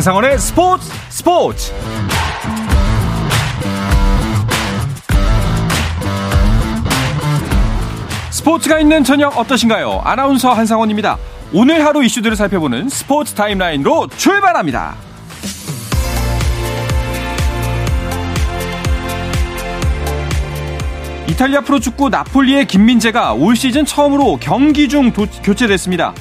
한상원의 스포츠 스포츠 스포츠가 있는 저녁 어떠신가요? 아나운서 한상원입니다. 오늘 하루 이슈들을 살펴보는 스포츠 타임라인으로 출발합니다. 이탈리아 프로축구 나폴리의 김민재가 올 시즌 처음으로 경기 중 도, 교체됐습니다.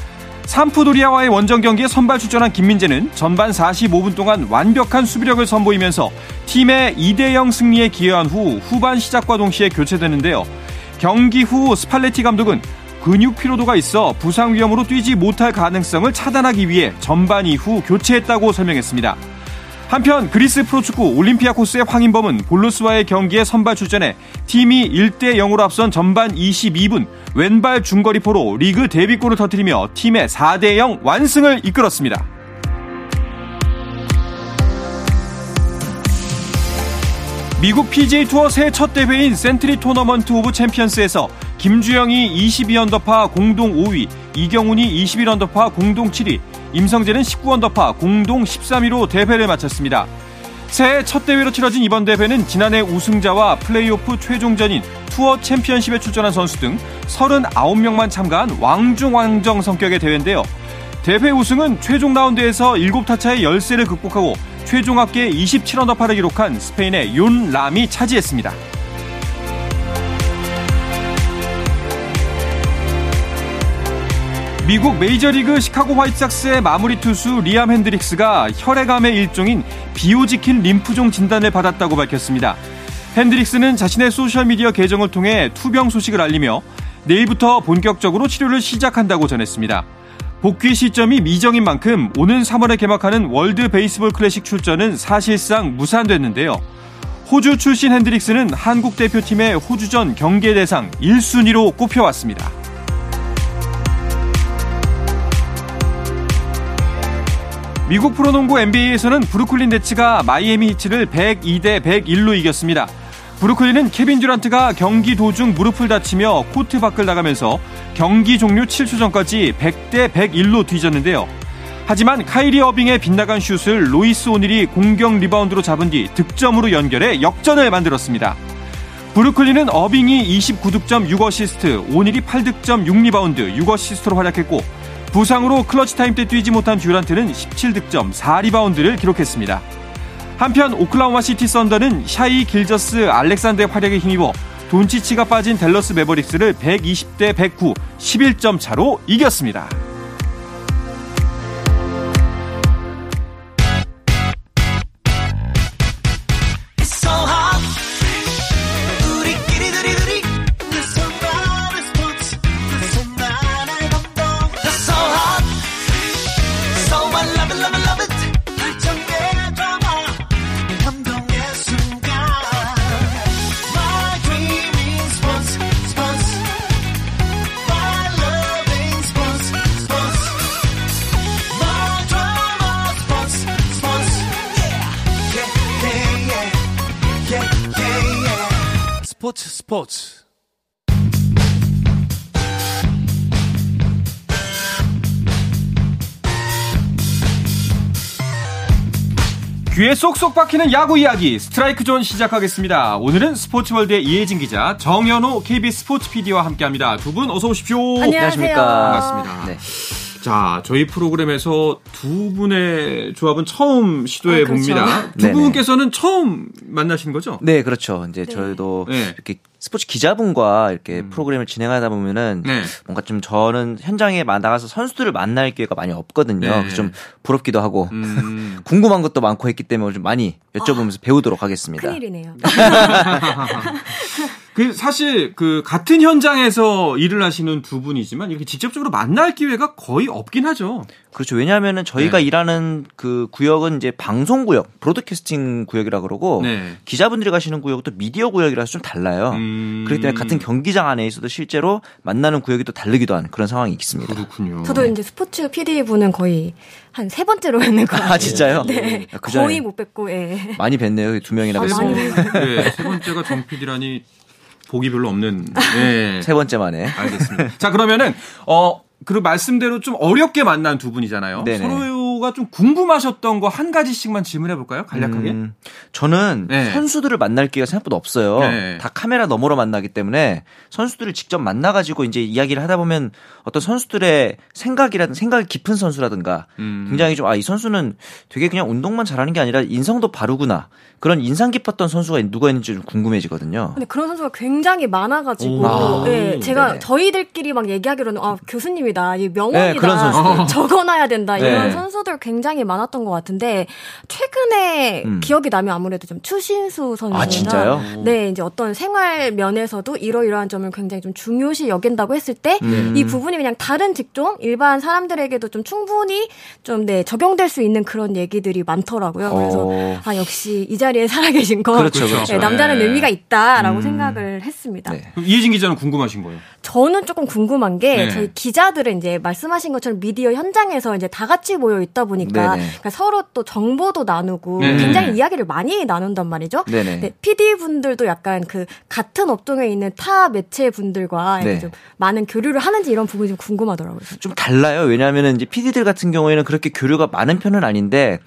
삼프도리아와의 원정 경기에 선발 출전한 김민재는 전반 45분 동안 완벽한 수비력을 선보이면서 팀의 2대0 승리에 기여한 후 후반 시작과 동시에 교체되는데요. 경기 후 스팔레티 감독은 근육 피로도가 있어 부상 위험으로 뛰지 못할 가능성을 차단하기 위해 전반 이후 교체했다고 설명했습니다. 한편 그리스 프로축구 올림피아코스의 황인범은 볼로스와의 경기에 선발 출전해 팀이 1대 0으로 앞선 전반 22분 왼발 중거리포로 리그 데뷔골을 터뜨리며 팀의 4대 0 완승을 이끌었습니다. 미국 PGA 투어 새해 첫 대회인 센트리 토너먼트 오브 챔피언스에서 김주형이 22언더파 공동 5위, 이경훈이 21언더파 공동 7위, 임성재는 19언더파 공동 13위로 대회를 마쳤습니다. 새해 첫 대회로 치러진 이번 대회는 지난해 우승자와 플레이오프 최종전인 투어 챔피언십에 출전한 선수 등 39명만 참가한 왕중왕정 성격의 대회인데요. 대회 우승은 최종 라운드에서 7타차의 열세를 극복하고 최종 합계 27언더파를 기록한 스페인의 욘 람이 차지했습니다. 미국 메이저리그 시카고 화이트삭스의 마무리 투수 리암 핸드릭스가 혈액암의 일종인 비호지킨 림프종 진단을 받았다고 밝혔습니다. 핸드릭스는 자신의 소셜미디어 계정을 통해 투병 소식을 알리며 내일부터 본격적으로 치료를 시작한다고 전했습니다. 복귀 시점이 미정인 만큼 오는 3월에 개막하는 월드 베이스볼 클래식 출전은 사실상 무산됐는데요. 호주 출신 핸드릭스는 한국 대표팀의 호주전 경계 대상 1순위로 꼽혀왔습니다. 미국 프로농구 NBA에서는 브루클린 네츠가 마이애미 히트를 102대 101로 이겼습니다. 브루클린은 케빈 듀란트가 경기 도중 무릎을 다치며 코트 밖을 나가면서 경기 종료 7초 전까지 100대 101로 뒤졌는데요. 하지만 카이리 어빙의 빗나간 슛을 로이스 오닐이 공격 리바운드로 잡은 뒤 득점으로 연결해 역전을 만들었습니다. 브루클린은 어빙이 29득점 6어시스트, 오닐이 8득점 6리바운드 6어시스트로 활약했고 부상으로 clutch time 때 뛰지 못한 듀란트는 17득점 4리바운드를 기록했습니다. 한편 오클라호마 시티 썬더는 샤이 길저스 알렉산더의 활약에 힘입어 돈치치가 빠진 댈러스 매버릭스를 120대 109 11점 차로 이겼습니다. 스포츠 귀에 쏙쏙 박히는 야구 이야기 스트라이크 존 시작하겠습니다. 오늘은 스포츠월드의 이혜진 기자, 정현호 KBS 스포츠 PD와 함께합니다. 두 분 어서 오십시오. 안녕하세요. 반갑습니다. 네. 자, 저희 프로그램에서 두 분의 조합은 처음 시도해 아, 그렇죠. 봅니다. 두. 분께서는 처음 만나신 거죠? 네, 그렇죠. 이제 저희도 네. 이렇게 스포츠 기자분과 이렇게 프로그램을 진행하다 보면은 네. 뭔가 좀 저는 현장에 나가서 선수들을 만날 기회가 많이 없거든요. 네. 좀 부럽기도 하고 음. 궁금한 것도 많고 했기 때문에 좀 많이 여쭤보면서 배우도록 하겠습니다. 큰일이네요. 그 사실 그 같은 현장에서 일을 하시는 두 분이지만 이렇게 직접적으로 만날 기회가 거의 없긴 하죠. 그렇죠. 왜냐하면은 저희가 네. 일하는 그 구역은 이제 방송 구역, 브로드캐스팅 구역이라 그러고 네. 기자분들이 가시는 구역은 또 미디어 구역이라서 좀 달라요. 음. 그렇기 때문에 같은 경기장 안에 있어도 실제로 만나는 구역이 또 다르기도 한 그런 상황이 있습니다. 그렇군요. 저도 이제 스포츠 PD 분은 거의 한 세 번째로 뵙는 것 같아요. 아 진짜요? 네. 그 전에 거의 못 뵙고, 예. 많이 뵀네요. 두 명이나 아, 뵀어요. 많이 네, 세 번째가 정 PD라니 복이 별로 없는. 네. 세 번째 만에. 알겠습니다. 자, 그러면은, 어, 그 말씀대로 좀 어렵게 만난 두 분이잖아요. 네네. 선수가 좀 궁금하셨던 거 한 가지씩만 질문해 볼까요? 간략하게. 음, 저는 네. 선수들을 만날 기회가 생각보다 없어요. 네. 다 카메라 너머로 만나기 때문에 선수들을 직접 만나 가지고 이제 이야기를 하다 보면 어떤 선수들의 생각이라든 생각이 깊은 선수라든가 음. 굉장히 좀 아 이 선수는 되게 그냥 운동만 잘하는 게 아니라 인성도 바르구나 그런 인상 깊었던 선수가 누가 있는지 좀 궁금해지거든요. 근데 그런 선수가 굉장히 많아 가지고, 오. 예, 제가 네네. 저희들끼리 막 얘기하기로는, 아, 교수님이다, 이 명언이다, 네, 그런 선수들. 적어놔야 된다, 이런 네. 선수들 굉장히 많았던 것 같은데, 최근에 음. 기억이 나면 아무래도 좀 추신수 선수나, 아, 진짜요? 네, 이제 어떤 생활 면에서도 이러이러한 점을 굉장히 좀 중요시 여긴다고 했을 때, 음. 이 부분이 그냥 다른 직종, 일반 사람들에게도 좀 충분히 좀, 네, 적용될 수 있는 그런 얘기들이 많더라고요. 그래서, 어. 아, 역시 이 자리에 살아계신 건, 그렇죠, 그렇죠. 네, 남다른 네. 의미가 있다라고 생각을 했습니다. 네. 이혜진 기자는 궁금하신 거예요? 저는 조금 궁금한 게 네. 저희 기자들은 이제 말씀하신 것처럼 미디어 현장에서 이제 다 같이 모여 있다 보니까 네네. 그러니까 서로 또 정보도 나누고 네. 굉장히 이야기를 많이 나눈단 말이죠. 네네. 네, PD 분들도 약간 그 같은 업종에 있는 타 매체 분들과 네. 좀 많은 교류를 하는지 이런 부분이 좀 궁금하더라고요. 좀 달라요. 왜냐하면은 이제 PD들 같은 경우에는 그렇게 교류가 많은 편은 아닌데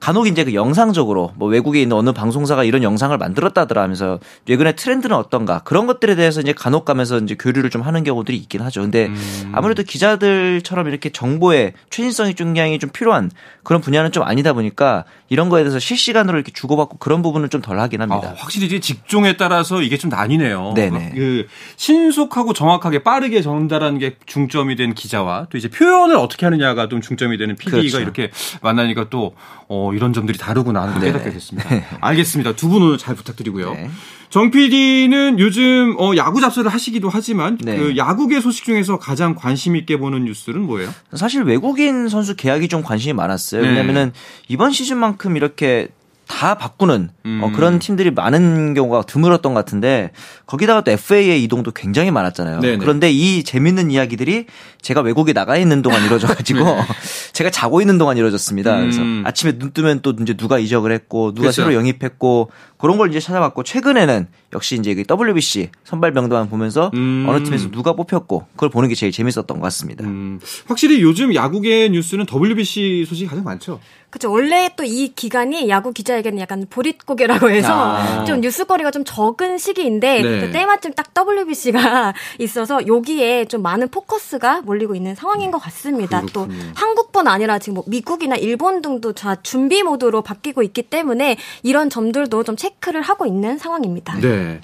간혹 이제 그 영상적으로 뭐 외국에 있는 어느 방송사가 이런 영상을 만들었다더라 하면서 최근에 트렌드는 어떤가 그런 것들에 대해서 이제 간혹 가면서 이제 교류를 좀 하는 경우들이 있긴 하죠. 근데 아무래도 기자들처럼 이렇게 정보의 최신성이 굉장히 좀 필요한 그런 분야는 좀 아니다 보니까 이런 거에 대해서 실시간으로 이렇게 주고받고 그런 부분은 좀 덜 하긴 합니다. 아, 확실히 이제 직종에 따라서 이게 좀 나뉘네요. 네네. 그 신속하고 정확하게 빠르게 전달하는 게 중점이 된 기자와 또 이제 표현을 어떻게 하느냐가 좀 중점이 되는 PD가 그렇죠. 이렇게 만나니까 또 어, 이런 점들이 다르구나 하는 걸 네네. 깨닫게 됐습니다. 알겠습니다. 두 분 오늘 잘 부탁드리고요. 네. 정 PD는 요즘 어, 야구 잡서를 하시기도 하지만 네. 그 야구계 소식 중에서 가장 관심 있게 보는 뉴스는 뭐예요? 사실 외국인 선수 계약이 좀 관심이 많았어요. 네. 왜냐면은 이번 시즌만큼 이렇게 다 바꾸는 어, 음. 그런 팀들이 많은 경우가 드물었던 것 같은데 거기다가 또 FA의 이동도 굉장히 많았잖아요. 네네. 그런데 이 재밌는 이야기들이 제가 외국에 나가 있는 동안 이루어져가지고 네. 제가 자고 있는 동안 이루어졌습니다. 그래서 음. 아침에 눈 뜨면 또 이제 누가 이적을 했고 누가 그렇죠. 새로 영입했고 그런 걸 이제 찾아봤고 최근에는 역시 이제 그 WBC 선발 명단 보면서 음. 어느 팀에서 누가 뽑혔고 그걸 보는 게 제일 재밌었던 것 같습니다. 음, 확실히 요즘 야구계 뉴스는 WBC 소식이 가장 많죠. 그렇죠. 원래 또 이 기간이 야구 기자에게는 약간 보릿고개라고 해서 아. 좀 뉴스거리가 좀 적은 시기인데 네. 또 때마침 딱 WBC가 있어서 여기에 좀 많은 포커스가 몰리고 있는 상황인 것 같습니다. 또 한국 뿐 아니라 지금 뭐 미국이나 일본 등도 자 준비 모드로 바뀌고 있기 때문에 이런 점들도 좀 체크를 하고 있는 상황입니다. 네.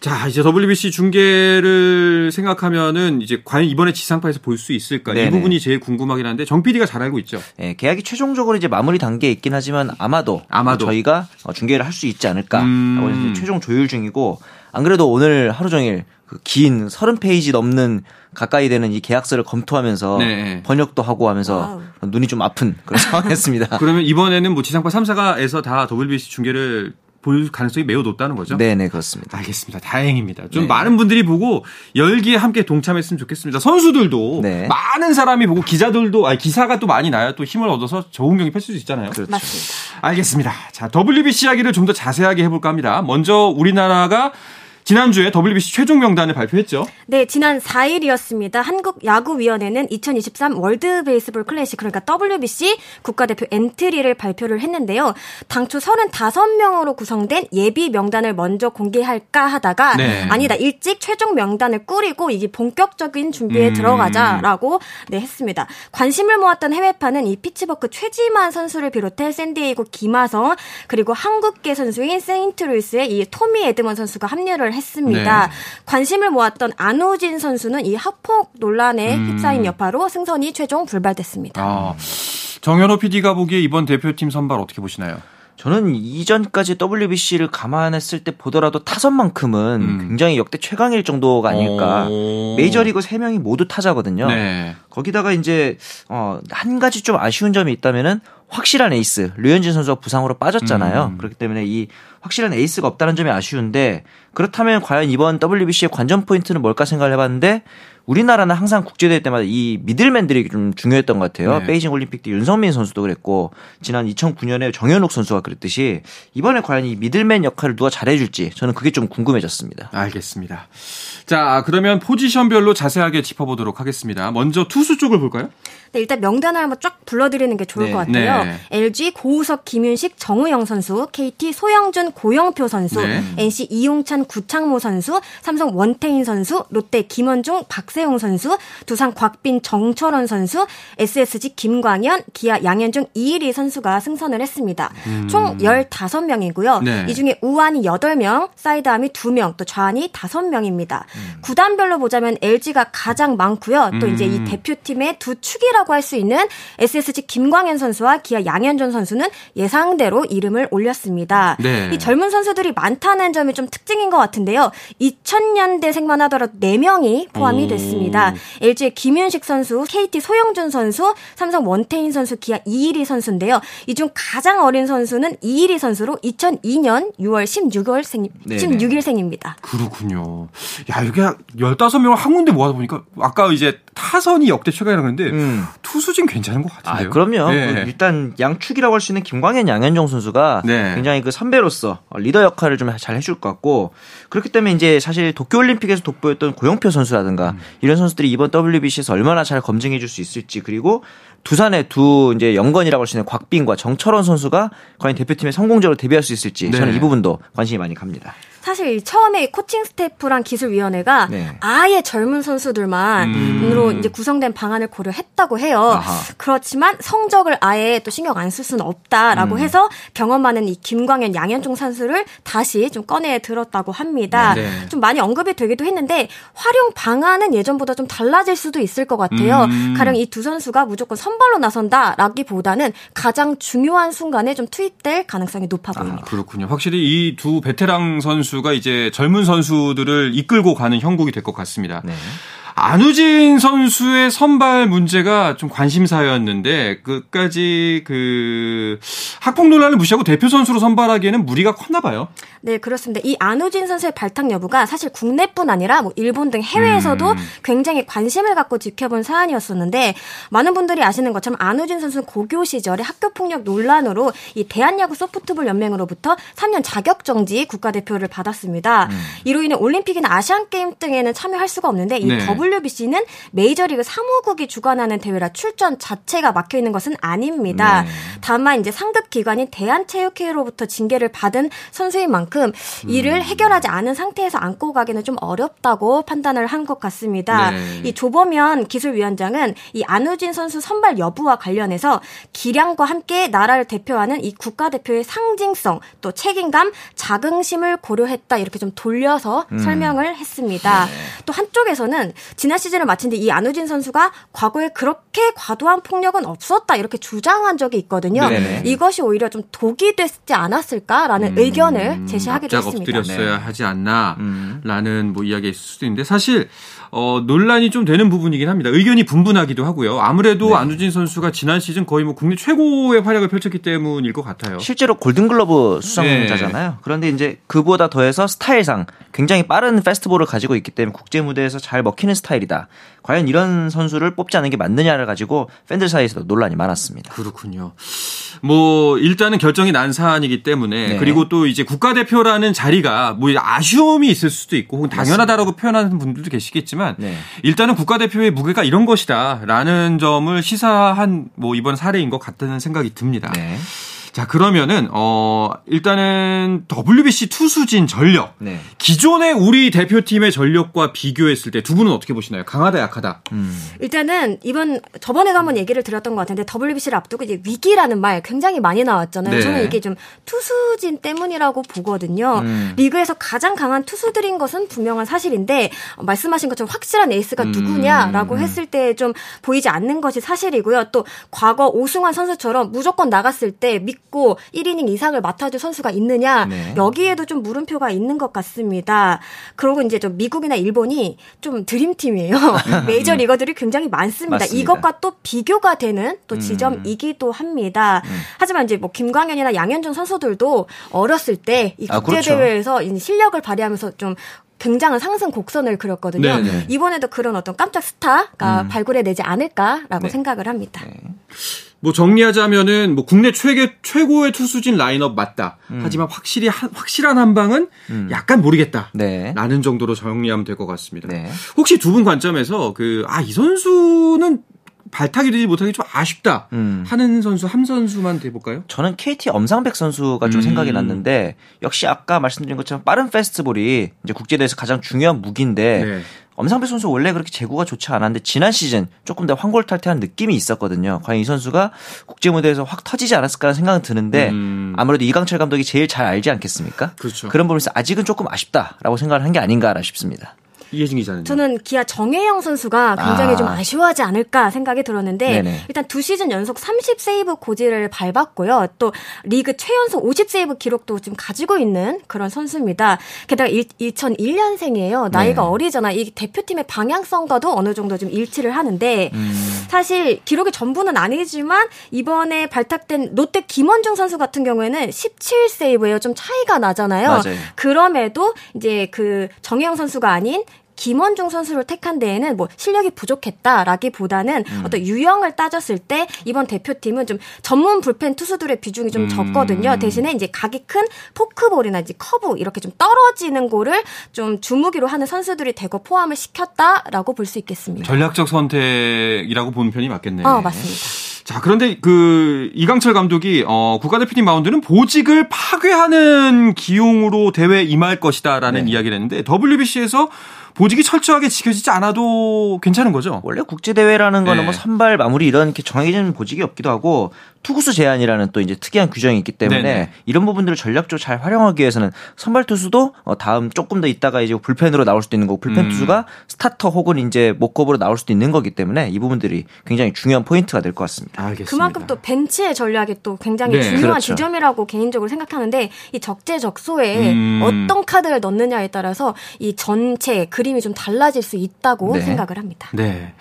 자, 이제 WBC 중계를 생각하면은 이제 과연 이번에 지상파에서 볼 수 있을까? 이 네네. 부분이 제일 궁금하긴 한데 정 PD가 잘 알고 있죠. 예, 계약이 최종적으로 이제 마무리 단계에 있긴 하지만 아마도, 아마도. 저희가 어, 중계를 할 수 있지 않을까 음. 최종 조율 중이고 안 그래도 오늘 하루 종일 그긴 30페이지 넘는 가까이 되는 이 계약서를 검토하면서 네. 번역도 하고 하면서 눈이 좀 아픈 그런 상황이었습니다. 그러면 이번에는 뭐 지상파 3사가에서 다 WBC 중계를 볼 가능성이 매우 높다는 거죠? 네, 네, 그렇습니다. 알겠습니다. 다행입니다. 좀 네. 많은 분들이 보고 열기에 함께 동참했으면 좋겠습니다. 선수들도 네. 많은 사람이 보고 기자들도 아니 기사가 또 많이 나야 또 힘을 얻어서 좋은 경기 펼칠 수 있잖아요. 그렇죠. 맞습니다. 알겠습니다. 자, WBC 이야기를 좀 더 자세하게 해볼까 합니다. 먼저 우리나라가 지난주에 WBC 최종 명단을 발표했죠. 네, 지난 4일이었습니다. 한국야구위원회는 2023 월드 베이스볼 클래식, 그러니까 WBC 국가대표 엔트리를 발표를 했는데요. 당초 35명으로 구성된 예비 명단을 먼저 공개할까 하다가, 네. 아니다, 일찍 최종 명단을 꾸리고 이게 본격적인 준비에 음. 들어가자라고 네, 했습니다. 관심을 모았던 해외파는 이 피츠버그 최지만 선수를 비롯해 샌디에이고 김하성, 그리고 한국계 선수인 세인트루이스의 이 토미 에드먼 선수가 합류를 했 습니다. 네. 관심을 모았던 안우진 선수는 이 학폭 논란에 음. 휩싸인 여파로 승선이 최종 불발됐습니다. 아, 정현호 PD가 보기에 이번 대표팀 선발 어떻게 보시나요? 저는 이전까지 WBC를 감안했을 때 보더라도 타선만큼은 음. 굉장히 역대 최강일 정도가 아닐까. 오. 메이저리그 3명이 모두 타자거든요. 네. 거기다가 이제 어, 한 가지 좀 아쉬운 점이 있다면은 확실한 에이스 류현진 선수가 부상으로 빠졌잖아요. 음. 그렇기 때문에 이 확실한 에이스가 없다는 점이 아쉬운데 그렇다면 과연 이번 WBC의 관전 포인트는 뭘까 생각을 해봤는데 우리나라는 항상 국제대회 때마다 이 미들맨들이 좀 중요했던 것 같아요. 네. 베이징 올림픽 때 윤석민 선수도 그랬고 지난 2009년에 정현욱 선수가 그랬듯이 이번에 과연 이 미들맨 역할을 누가 잘해줄지 저는 그게 좀 궁금해졌습니다. 알겠습니다. 자, 그러면 포지션별로 자세하게 짚어보도록 하겠습니다. 먼저 투수 쪽을 볼까요? 네, 일단 명단을 한번 쫙 불러드리는 게 좋을 네. 것 같아요. 네. LG 고우석, 김윤식, 정우영 선수, KT 소영준, 고영표 선수, 네. NC 이용찬, 구창모 선수, 삼성 원태인 선수, 롯데 김원중, 박세 용 선수, 두산 곽빈, 정철원 선수, SSG 김광현, 기아 양현종, 이일희 선수가 승선을 했습니다. 총 15명이고요. 음. 네. 이 중에 우완이 8명, 사이드암이 2명, 또 좌완이 5명입니다. 음. 구단별로 보자면 LG가 가장 많고요. 또 이제 이 대표팀의 두 축이라고 할 수 있는 SSG 김광현 선수와 기아 양현종 선수는 예상대로 이름을 올렸습니다. 네. 이 젊은 선수들이 많다는 점이 좀 특징인 것 같은데요. 2000년대생만 하더라도 4명이 포함이 오. 됐습니다. LG의 김윤식 선수, KT 소영준 선수, 삼성 원태인 선수, 기아 이일희 선수인데요. 이 중 가장 어린 선수는 이일희 선수로 2002년 6월 16일생, 네네. 16일생입니다. 그렇군요. 야, 이렇게 15명을 한 군데 모아다 보니까 아까 이제 타선이 역대 최강이라고 했는데 음. 투수진 괜찮은 것 아, 같은데요. 그럼요. 네. 그 일단 양축이라고 할 수 있는 김광현, 양현종 선수가 네. 굉장히 그 선배로서 리더 역할을 좀 잘 해줄 것 같고 그렇기 때문에 이제 사실 도쿄올림픽에서 돋보였던 고영표 선수라든가 음. 이런 선수들이 이번 WBC에서 얼마나 잘 검증해 줄 수 있을지 그리고 두산의 두 이제 영건이라고 할 수 있는 곽빈과 정철원 선수가 과연 대표팀에 성공적으로 데뷔할 수 있을지 네. 저는 이 부분도 관심이 많이 갑니다. 사실 처음에 이 코칭 스태프랑 기술위원회가 네. 아예 젊은 선수들만으로 음. 이제 구성된 방안을 고려했다고 해요. 아하. 그렇지만 성적을 아예 또 신경 안 쓸 수는 없다라고 음. 해서 경험 많은 이 김광현, 양현종 선수를 다시 좀 꺼내 들었다고 합니다. 네, 네. 좀 많이 언급이 되기도 했는데 활용 방안은 예전보다 좀 달라질 수도 있을 것 같아요. 음. 가령 이 두 선수가 무조건 선발로 나선다라기보다는 가장 중요한 순간에 좀 투입될 가능성이 높아 보입니다. 그렇군요. 확실히 이 두 베테랑 선수 가 이제 젊은 선수들을 이끌고 가는 형국이 될 것 같습니다. 네. 안우진 선수의 선발 문제가 좀 관심사였는데 끝까지 그 학폭 논란을 무시하고 대표 선수로 선발하기에는 무리가 컸나 봐요. 네, 그렇습니다. 이 안우진 선수의 발탁 여부가 사실 국내뿐 아니라 뭐 일본 등 해외에서도 음. 굉장히 관심을 갖고 지켜본 사안이었었는데 많은 분들이 아시는 것처럼 안우진 선수는 고교 시절에 학교 폭력 논란으로 이 대한야구 소프트볼 연맹으로부터 3년 자격 정지 국가대표를 받았습니다. 음. 이로 인해 올림픽이나 아시안 게임 등에는 참여할 수가 없는데 이 네. WBC는 메이저리그 사무국이 주관하는 대회라 출전 자체가 막혀 있는 것은 아닙니다. 네. 다만 이제 상급 기관인 대한체육회로부터 징계를 받은 선수인 만큼 음. 이를 해결하지 않은 상태에서 안고 가기는 좀 어렵다고 판단을 한 것 같습니다. 네. 이 조범현 기술위원장은 이 안우진 선수 선발 여부와 관련해서 기량과 함께 나라를 대표하는 이 국가대표의 상징성 또 책임감 자긍심을 고려했다 이렇게 좀 돌려서 음. 설명을 했습니다. 네. 또 한쪽에서는 지난 시즌을 마친 뒤 이 안우진 선수가 과거에 그렇게 과도한 폭력은 없었다 이렇게 주장한 적이 있거든요. 네네. 이것이 오히려 좀 독이 됐지 않았을까라는 의견을 제시하기도 납작 했습니다. 엎드렸어야 네. 하지 음. 않나라는 뭐 이야기가 있을 수도 있는데 사실 어, 논란이 좀 되는 부분이긴 합니다. 의견이 분분하기도 하고요. 아무래도 네. 안우진 선수가 지난 시즌 거의 뭐 국내 최고의 활약을 펼쳤기 때문일 것 같아요. 실제로 골든글러브 수상자잖아요. 그런데 이제 그보다 더해서 스타일상 굉장히 빠른 페스티벌을 가지고 있기 때문에 국제 무대에서 잘 먹히는 스타일이다. 과연 이런 선수를 뽑지 않은 게 맞느냐를 가지고 팬들 사이에서도 논란이 많았습니다. 그렇군요. 뭐 일단은 결정이 난 사안이기 때문에 네. 그리고 또 이제 국가대표라는 자리가 뭐 아쉬움이 있을 수도 있고 혹은 당연하다라고 표현하는 분들도 계시겠지만 네. 일단은 국가대표의 무게가 이런 것이다라는 점을 시사한 뭐 이번 사례인 것 같다는 생각이 듭니다. 네. 자 그러면은 어 일단은 WBC 투수진 전력 네. 기존의 우리 대표팀의 전력과 비교했을 때 두 분은 어떻게 보시나요? 강하다 약하다. 일단은 이번 저번에도 한번 얘기를 드렸던 것 같은데 WBC를 앞두고 이제 위기라는 말 굉장히 많이 나왔잖아요. 네. 저는 이게 좀 투수진 때문이라고 보거든요. 음. 리그에서 가장 강한 투수들인 것은 분명한 사실인데 어, 말씀하신 것처럼 확실한 에이스가 음. 누구냐라고 했을 때 좀 보이지 않는 것이 사실이고요. 또 과거 오승환 선수처럼 무조건 나갔을 때 믿고 1이닝 이상을 맡아줄 선수가 있느냐 네. 여기에도 좀 물음표가 있는 것 같습니다. 그리고 이제 좀 미국이나 일본이 좀 드림팀이에요. 메이저 리거들이 굉장히 많습니다. 맞습니다. 이것과 또 비교가 되는 또 지점이기도 합니다. 하지만 이제 뭐 김광현이나 양현종 선수들도 어렸을 때이 아, 국제 그렇죠. 대회에서 실력을 발휘하면서 좀 굉장한 상승 곡선을 그렸거든요. 네네. 이번에도 그런 어떤 깜짝 스타가 음. 발굴해내지 않을까라고 네. 생각을 합니다. 뭐 정리하자면은 뭐 국내 최대 최고의 투수진 라인업 맞다. 음. 하지만 확실히 한- 확실한 한 방은 약간 모르겠다. 네. 라는 정도로 정리하면 될 것 같습니다. 네. 혹시 두 분 관점에서 그 아 이 선수는 발탁이 되지 못하기 좀 아쉽다 음. 하는 선수 한 선수만 대볼까요? 저는 KT 엄상백 선수가 좀 음. 생각이 났는데 역시 아까 말씀드린 것처럼 빠른 페스티벌이 이제 국제대회에서 가장 중요한 무기인데 네. 엄상백 선수 원래 그렇게 제구가 좋지 않았는데 지난 시즌 조금 더 황골탈퇴한 느낌이 있었거든요. 과연 이 선수가 국제 무대에서 확 터지지 않았을까라는 생각은 드는데 음. 아무래도 이강철 감독이 제일 잘 알지 않겠습니까? 그렇죠. 그런 부분에서 아직은 조금 아쉽다라고 생각을 한 게 아닌가 싶습니다. 이혜진 기자는 저는 기아 정혜영 선수가 굉장히 아. 좀 아쉬워하지 않을까 생각이 들었는데 네네. 일단 두 시즌 연속 30 세이브 고지를 밟았고요. 또 리그 최연소 50 세이브 기록도 지금 가지고 있는 그런 선수입니다. 게다가 2001년생이에요. 나이가 네. 어리잖아. 이 대표팀의 방향성과도 어느 정도 좀 일치를 하는데 음. 사실 기록이 전부는 아니지만 이번에 발탁된 롯데 김원중 선수 같은 경우에는 17 세이브예요. 좀 차이가 나잖아요. 맞아요. 그럼에도 이제 그 정혜영 선수가 아닌 김원중 선수를 택한 데에는 뭐 실력이 부족했다라기보다는 음. 어떤 유형을 따졌을 때 이번 대표팀은 좀 전문 불펜 투수들의 비중이 좀 음. 적거든요. 대신에 이제 각이 큰 포크볼이나 이제 커브 이렇게 좀 떨어지는 볼을 좀 주무기로 하는 선수들이 대거 포함을 시켰다라고 볼 수 있겠습니다. 전략적 선택이라고 보는 편이 맞겠네요. 어, 맞습니다. 자, 그런데 그 이강철 감독이 어 국가대표팀 마운드는 보직을 파괴하는 기용으로 대회에 임할 것이다라는 네. 이야기를 했는데 WBC에서 보직이 철저하게 지켜지지 않아도 괜찮은 거죠. 원래 국제 대회라는 거는 네. 뭐 선발 마무리 이런 이렇게 정해진 보직이 없기도 하고 투구수 제한이라는 또 이제 특이한 규정이 있기 때문에 네네. 이런 부분들을 전략적으로 잘 활용하기 위해서는 선발 투수도 어, 다음 조금 더 있다가 이제 불펜으로 나올 수도 있는 거고 불펜 음. 투수가 스타터 혹은 이제 mop-up으로 나올 수도 있는 거기 때문에 이 부분들이 굉장히 중요한 포인트가 될 것 같습니다. 알겠습니다. 그만큼 또 벤치의 전략이 또 굉장히 네. 중요한 그렇죠. 지점이라고 개인적으로 생각하는데 이 적재적소에 음. 어떤 카드를 넣느냐에 따라서 이 전체 그림이 좀 달라질 수 있다고 네. 생각을 합니다. 네.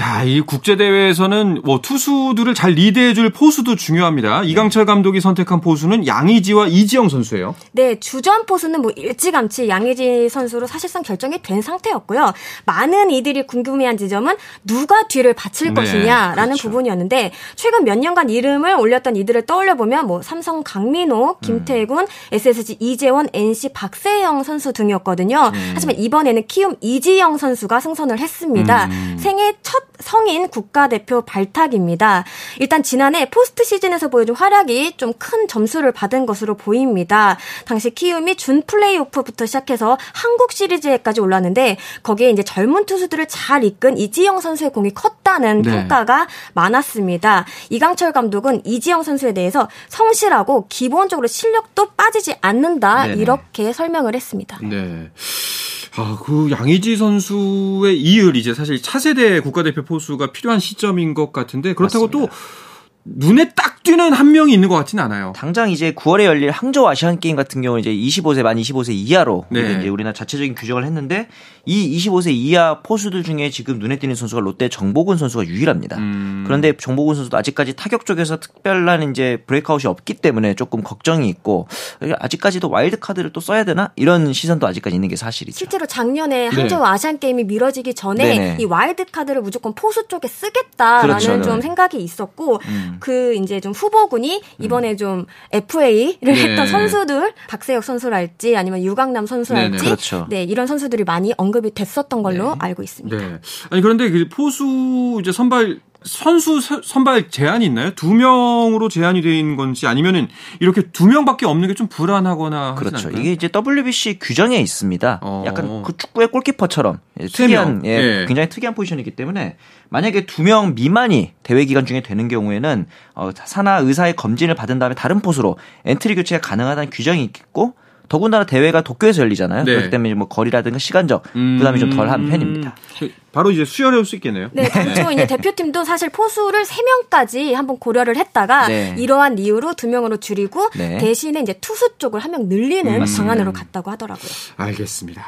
자, 이 국제대회에서는 뭐 투수들을 잘 리드해줄 포수도 중요합니다. 이강철 감독이 선택한 포수는 양의지와 이지영 선수예요. 네, 주전 포수는 뭐 일찌감치 양의지 선수로 사실상 결정이 된 상태였고요. 많은 이들이 궁금해한 지점은 누가 뒤를 바칠 네, 것이냐라는 그렇죠. 부분이었는데 최근 몇 년간 이름을 올렸던 이들을 떠올려 보면 뭐 삼성 강민호, 김태군, SSG 이재원, NC 박세영 선수 등이었거든요. 하지만 이번에는 키움 이지영 선수가 승선을 했습니다. 생애 첫 성인 국가대표 발탁입니다. 일단 지난해 포스트 시즌에서 보여준 활약이 좀 큰 점수를 받은 것으로 보입니다. 당시 키움이 준 플레이오프부터 시작해서 한국 시리즈에까지 올랐는데 거기에 이제 젊은 투수들을 잘 이끈 이지영 선수의 공이 컸다는 네. 평가가 많았습니다. 이강철 감독은 이지영 선수에 대해서 성실하고 기본적으로 실력도 빠지지 않는다 네네. 이렇게 설명을 했습니다. 네. 아, 그 양의지 선수의 이을 이제 사실 차세대 국가대표 포수가 필요한 시점인 것 같은데 그렇다고 맞습니다. 또 눈에 딱 띄는 한 명이 있는 것 같지는 않아요. 당장 이제 9월에 열릴 항저우 아시안 게임 같은 경우 이제 25세 만 25세 이하로 네. 이제 우리나라 자체적인 규정을 했는데 이 25세 이하 포수들 중에 지금 눈에 띄는 선수가 롯데 정보근 선수가 유일합니다. 음. 그런데 정보근 선수도 아직까지 타격 쪽에서 특별한 이제 브레이크아웃이 없기 때문에 조금 걱정이 있고 아직까지도 와일드 카드를 또 써야 되나 이런 시선도 아직까지 있는 게 사실이죠. 실제로 작년에 네. 항저우 아시안 게임이 미뤄지기 전에 네네. 이 와일드 카드를 무조건 포수 쪽에 쓰겠다라는 그렇죠. 좀 네. 생각이 있었고 음. 그 이제 좀 후보군이 이번에 좀 FA를 네. 했던 선수들 박세혁 선수랄지 아니면 유강남 선수랄지 네 네. 그렇죠. 네 이런 선수들이 많이 언급이 됐었던 걸로 알고 있습니다. 네. 아니 그런데 그 포수 이제 선발 선수 서- 선발 제한이 있나요? 두 명으로 제한이 된 건지 아니면은 이렇게 두 명밖에 없는 게 좀 불안하거나 그렇죠. 않을까요? 이게 이제 WBC 규정에 있습니다. 어. 약간 그 축구의 골키퍼처럼 세 특이한 명. 예, 예. 굉장히 특이한 포지션이기 때문에 만약에 두 명 미만이 대회 기간 중에 되는 경우에는 어, 산하 의사의 검진을 받은 다음에 다른 포수로 엔트리 교체가 가능하다는 규정이 있고 더군다나 대회가 도쿄에서 열리잖아요. 네. 그렇기 때문에 뭐 거리라든가 시간적 음. 부담이 좀 덜한 편입니다. 바로 이제 수혈해 올 수 있겠네요. 네, 당초 이제 대표팀도 사실 포수를 3명까지 한번 고려를 했다가 네. 이러한 이유로 2명으로 줄이고 네. 대신에 이제 투수 쪽을 한 명 늘리는 방안으로 갔다고 하더라고요. 알겠습니다.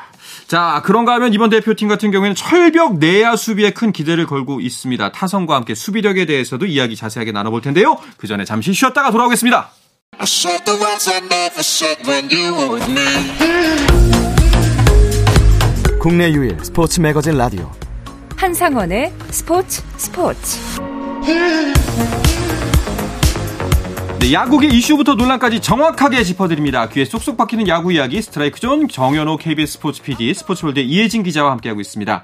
자, 그런가 하면 이번 대표팀 같은 경우에는 철벽 내야 수비에 큰 기대를 걸고 있습니다. 타선과 함께 수비력에 대해서도 이야기 자세하게 나눠볼 텐데요. 그 전에 잠시 쉬었다가 돌아오겠습니다. I said the words I never said when you were with me. 국내 유일 스포츠 매거진 라디오 한상원의 스포츠 스포츠 네, 야구계 이슈부터 논란까지 정확하게 짚어드립니다. 귀에 쏙쏙 박히는 야구 이야기 스트라이크 존 정현호 KBS 스포츠 PD 스포츠월드 이혜진 기자와 함께하고 있습니다.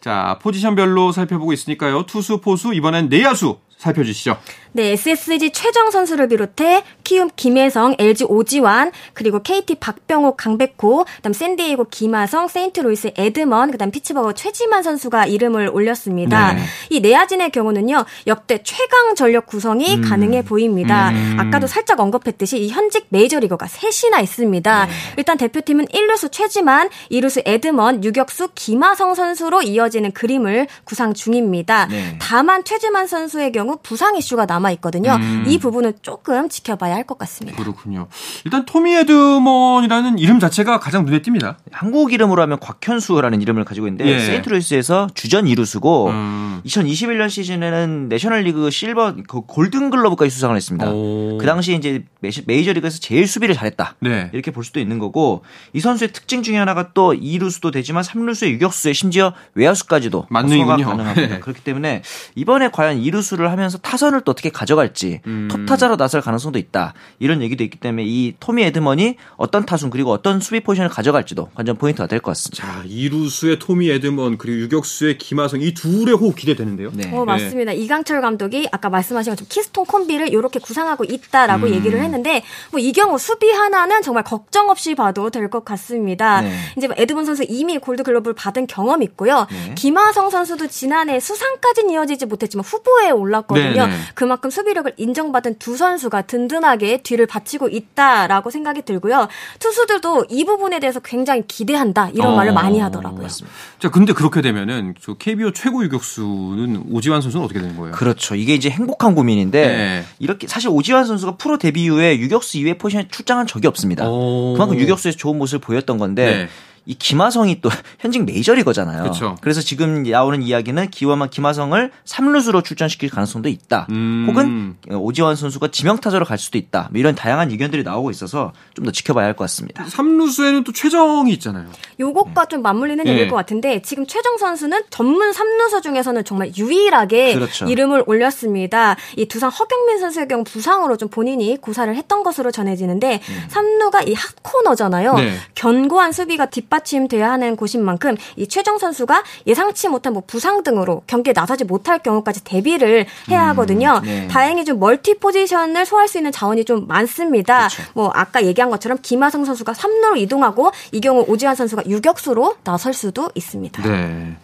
자 포지션별로 살펴보고 있으니까요. 투수, 포수 이번엔 내야수 살펴주시죠. 네, SSG 최정 선수를 비롯해 키움 김혜성, LG 오지환, 그리고 KT 박병호, 강백호, 그다음 샌디에이고 김하성, 세인트루이스 에드먼, 그다음 피츠버그 최지만 선수가 이름을 올렸습니다. 네. 이 내야진의 경우는요 역대 최강 전력 구성이 음. 가능해 보입니다. 아까도 살짝 언급했듯이 이 현직 메이저리거가 셋이나 있습니다. 네. 일단 대표팀은 1루수 최지만, 2루수 에드먼, 유격수 김하성 선수로 이어지는 그림을 구상 중입니다. 네. 다만 최지만 선수의 경우 부상 이슈가 남아 있거든요. 음. 이 부분은 조금 지켜봐야 할 것 같습니다. 그렇군요. 일단 토미 에드먼이라는 이름 자체가 가장 눈에 띕니다. 한국 이름으로 하면 곽현수라는 이름을 가지고 있는데 예. 세인트루이스에서 주전 2루수고 음. 2021년 시즌에는 내셔널리그 실버 그 골든글러브까지 수상을 했습니다. 오. 그 당시 이제 메이저리그에서 제일 수비를 잘했다. 네. 이렇게 볼 수도 있는 거고 이 선수의 특징 중에 하나가 또 2루수도 되지만 3루수에 유격수에 심지어 외야수까지도 만능이군요. 가능합니다. 네. 그렇기 때문에 이번에 과연 2루수를 하면 서 타선을 또 어떻게 가져갈지 음. 톱 타자로 나설 가능성도 있다. 이런 얘기도 있기 때문에 이 토미 에드먼이 어떤 타순 그리고 어떤 수비 포지션을 가져갈지도 관전 포인트가 될 것 같습니다. 자, 이루수의 토미 에드먼 그리고 유격수의 김하성 이 둘의 호흡 기대되는데요. 네. 어, 맞습니다. 이강철 감독이 아까 말씀하신 것처럼 키스톤 콤비를 이렇게 구상하고 있다라고 음. 얘기를 했는데 뭐 이 경우 수비 하나는 정말 걱정 없이 봐도 될 것 같습니다. 네. 이제 뭐 에드먼 선수 이미 골드 글러브를 받은 경험이 있고요. 네. 김하성 선수도 지난해 수상까지는 이어지지 못했지만 후보에 올랐 거든요. 네, 네. 그만큼 수비력을 인정받은 두 선수가 든든하게 뒤를 받치고 있다라고 생각이 들고요. 투수들도 이 부분에 대해서 굉장히 기대한다 이런 어, 말을 많이 하더라고요. 맞습니다. 자, 근데 그렇게 되면은 저 KBO 최고 유격수는 오지환 선수는 어떻게 되는 거예요? 그렇죠. 이게 이제 행복한 고민인데 네. 이렇게 사실 오지환 선수가 프로 데뷔 이후에 유격수 이외 포지션에 출장한 적이 없습니다. 오. 그만큼 유격수에서 좋은 모습을 보였던 건데 네. 이 김하성이 또 현직 메이저리거잖아요. 그쵸. 그래서 지금 나오는 이야기는 기와만 김하성을 3루수로 출전시킬 가능성도 있다. 음. 혹은 오지환 선수가 지명타자로 갈 수도 있다. 뭐 이런 다양한 의견들이 나오고 있어서 좀 더 지켜봐야 할 것 같습니다. 3루수에는 또 최정이 있잖아요. 요것과 좀 맞물리는 네. 얘기일 것 같은데 지금 최정 선수는 전문 3루수 중에서는 정말 유일하게 그렇죠. 이름을 올렸습니다. 이 두산 허경민 선수의 경우 부상으로 좀 본인이 고사를 했던 것으로 전해지는데 음. 3루가 이 핫코너잖아요. 네. 견고한 수비가 뒷 받침돼야 하는 곳인 만큼 이 최정 선수가 예상치 못한 뭐 부상 등으로 경기에 나서지 못할 경우까지 대비를 해야 하거든요. 네. 다행히 좀 멀티 포지션을 소화할 수 있는 자원이 좀 많습니다. 그렇죠. 뭐 아까 얘기한 것처럼 김하성 선수가 3루로 이동하고 이 경우 오지환 선수가 유격수로 나설 수도 있습니다. 네.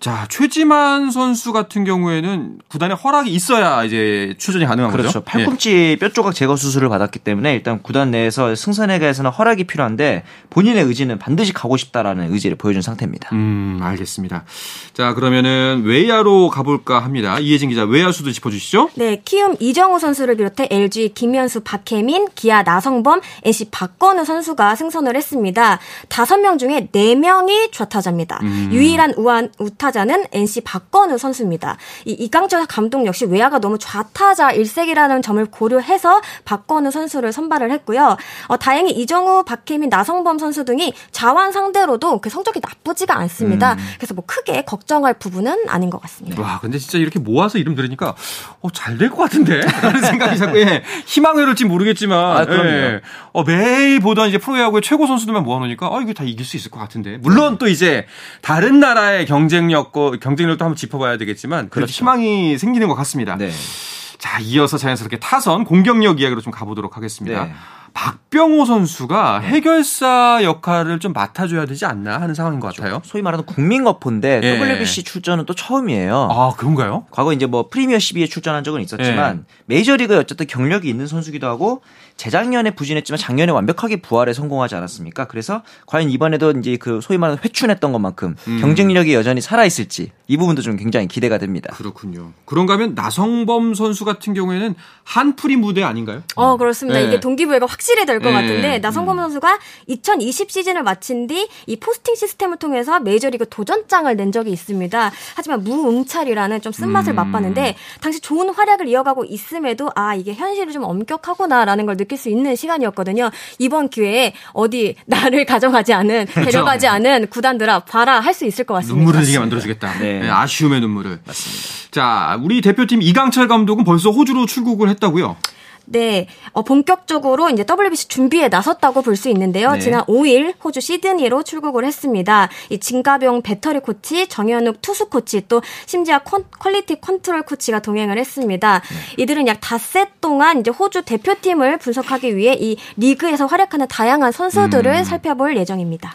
자, 최지만 선수 같은 경우에는 구단의 허락이 있어야 이제 출전이 가능한 그렇죠. 거죠. 예. 팔꿈치 뼈 조각 제거 수술을 받았기 때문에 일단 구단 내에서 승선에 대해서는 허락이 필요한데 본인의 의지는 반드시 가고 싶다라는 의지를 보여준 상태입니다. 음, 알겠습니다. 자, 그러면은 외야로 가볼까 합니다. 이혜진 기자, 외야수도 짚어주시죠. 네, 키움 이정우 선수를 비롯해 LG 김현수, 박혜민, 기아 나성범, NC 박건우 선수가 승선을 했습니다. 다섯 명 중에 네 명이 좌타자입니다. 유일한 우한 우타 자는 NC 박건우 선수입니다. 이 이강철 감독 역시 외야가 너무 좌타자 일색이라는 점을 고려해서 박건우 선수를 선발을 했고요. 어, 다행히 이정우, 박혜민, 나성범 선수 등이 자완 상대로도 그 성적이 나쁘지가 않습니다. 그래서 뭐 크게 걱정할 부분은 아닌 것 같습니다. 와, 근데 진짜 이렇게 모아서 이름 들으니까 어, 잘 될 것 같은데? 라는 생각이 자꾸 예, 희망을 잃을지 모르겠지만 아, 그럼요. 예, 어, 매일 보던 이제 프로야구의 최고 선수들만 모아놓으니까 어, 이거 다 이길 수 있을 것 같은데. 물론 또 이제 다른 나라의 경쟁력, 경쟁력도 한번 짚어봐야 되겠지만 그렇죠. 그렇죠. 희망이 생기는 것 같습니다. 네. 자, 이어서 자연스럽게 타선 공격력 이야기로 좀 가보도록 하겠습니다. 네. 박병호 선수가 해결사 역할을 좀 맡아줘야 되지 않나 하는 상황인 것 같아요. 소위 말하는 국민 거포인데 예. WBC 출전은 또 처음이에요. 아, 그런가요? 과거 이제 뭐 프리미어 12에 출전한 적은 있었지만 메이저리그에 어쨌든 경력이 있는 선수기도 하고 재작년에 부진했지만 작년에 완벽하게 부활에 성공하지 않았습니까? 그래서 과연 이번에도 이제 그 소위 말하는 회춘했던 것만큼 경쟁력이 여전히 살아 있을지 이 부분도 좀 굉장히 기대가 됩니다. 그렇군요. 그런가 하면 나성범 선수 같은 경우에는 한풀이 무대 아닌가요? 어, 그렇습니다. 네. 이게 동기부여가 확실히 될것 네. 같은데, 나성범 선수가 2020 시즌을 마친 뒤 이 포스팅 시스템을 통해서 메이저리그 도전장을 낸 적이 있습니다. 하지만 무응찰이라는 좀 쓴맛을 음. 맛봤는데, 당시 좋은 활약을 이어가고 있음에도, 아, 이게 현실이 좀 엄격하구나라는 걸 느낄 수 있는 시간이었거든요. 이번 기회에 어디 나를 가져가지 않은, 데려가지 않은 구단들 앞 봐라 할 수 있을 것 같습니다. 눈물을 흘리게 만들어주겠다. 네. 네, 아쉬움의 눈물을. 맞습니다. 자, 우리 대표팀 이강철 감독은 벌써 호주로 출국을 했다고요? 네, 어, 본격적으로 이제 WBC 준비에 나섰다고 볼 수 있는데요. 네. 지난 5일 호주 시드니로 출국을 했습니다. 진갑용 배터리 코치, 정현욱 투수 코치, 또 심재학 quality control 코치가 동행을 했습니다. 네. 이들은 약 닷새 동안 이제 호주 대표팀을 분석하기 위해 이 리그에서 활약하는 다양한 선수들을 음. 살펴볼 예정입니다.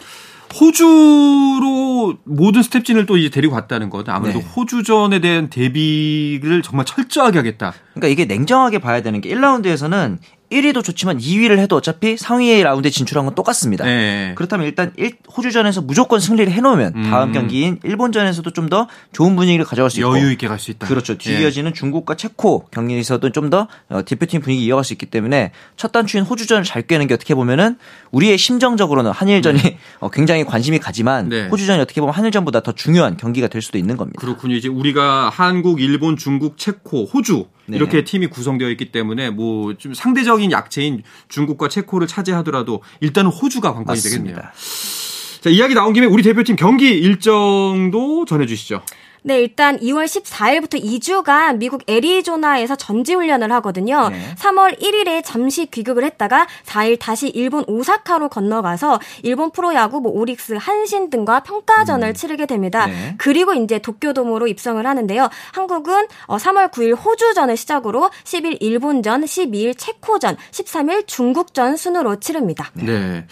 호주로 모든 스텝진을 또 이제 데리고 갔다는 것. 아무래도 네. 호주전에 대한 대비를 정말 철저하게 하겠다. 그러니까 이게 냉정하게 봐야 되는 게 1라운드에서는 1위도 좋지만 2위를 해도 어차피 상위 라운드에 진출한 건 똑같습니다. 네. 그렇다면 일단 일- 호주전에서 무조건 승리를 해놓으면 음. 다음 경기인 일본전에서도 좀 더 좋은 분위기를 가져갈 수 있고 여유 있게 갈 수 있다. 그렇죠. 뒤 예. 이어지는 중국과 체코 경기에서도 좀 더 대표팀 분위기 이어갈 수 있기 때문에 첫 단추인 호주전을 잘 꿰는 게 어떻게 보면은 우리의 심정적으로는 한일전이 어, 굉장히 관심이 가지만 네. 호주전이 어떻게 보면 한일전보다 더 중요한 경기가 될 수도 있는 겁니다. 그렇군요. 이제 우리가 한국, 일본, 중국, 체코, 호주 네. 이렇게 팀이 구성되어 있기 때문에 뭐 좀 상대적인 약체인 중국과 체코를 차지하더라도 일단은 호주가 관건이 되겠네요. 맞습니다. 자, 이야기 나온 김에 우리 대표팀 경기 일정도 전해 주시죠. 네, 일단 2월 14일부터 2주간 미국 애리조나에서 전지훈련을 하거든요. 네. 3월 1일에 잠시 귀국을 했다가 4일 다시 일본 오사카로 건너가서 일본 프로야구 뭐 오릭스, 한신 등과 평가전을 치르게 됩니다. 네. 그리고 이제 도쿄돔으로 입성을 하는데요. 한국은 어, 3월 9일 호주전을 시작으로 10일 일본전, 12일 체코전, 13일 중국전 순으로 치릅니다. 네.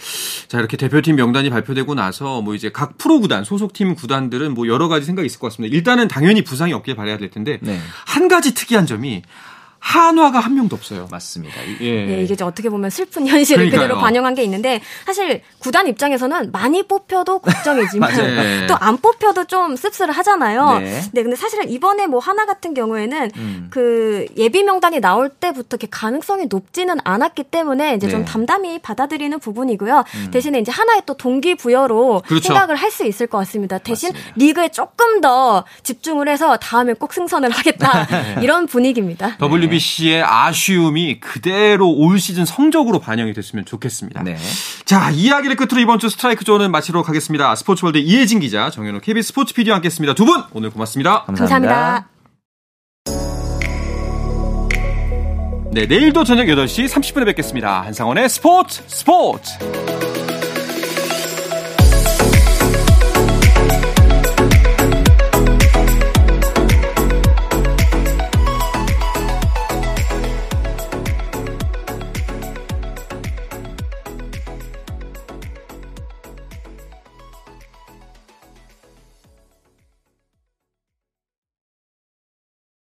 자, 이렇게 대표팀 명단이 발표되고 나서 뭐 이제 각 프로 구단, 소속팀 구단들은 뭐 여러 가지 생각이 있을 것 같습니다. 일단은 당연히 부상이 없길 바라야 될 텐데 네. 한 가지 특이한 점이 한화가 한 명도 없어요. 맞습니다. 예. 네, 이게 이제 어떻게 보면 슬픈 현실을 그러니까요. 그대로 반영한 게 있는데 사실 구단 입장에서는 많이 뽑혀도 걱정이지만. 또 안 뽑혀도 좀 씁쓸하잖아요. 네. 네. 근데 사실 이번에 뭐 하나 같은 경우에는 음. 그 예비 명단이 나올 때부터 이렇게 가능성이 높지는 않았기 때문에 이제 좀 네. 음. 담담히 받아들이는 부분이고요. 대신에 이제 하나의 또 동기 부여로 그렇죠. 생각을 할 수 있을 것 같습니다. 대신 맞습니다. 리그에 조금 더 집중을 해서 다음에 꼭 승선을 하겠다 이런 분위기입니다. WBC의 아쉬움이 그대로 올 시즌 성적으로 반영이 됐으면 좋겠습니다. 네. 자, 이야기를 끝으로 이번 주 스트라이크 존은 마치도록 하겠습니다. 스포츠월드 이혜진 기자, 정현호 KBS 스포츠 PD와 함께 했습니다. 두 분 오늘 고맙습니다. 감사합니다. 감사합니다. 네, 내일도 저녁 8시 30분에 뵙겠습니다. 한상원의 스포츠 스포츠!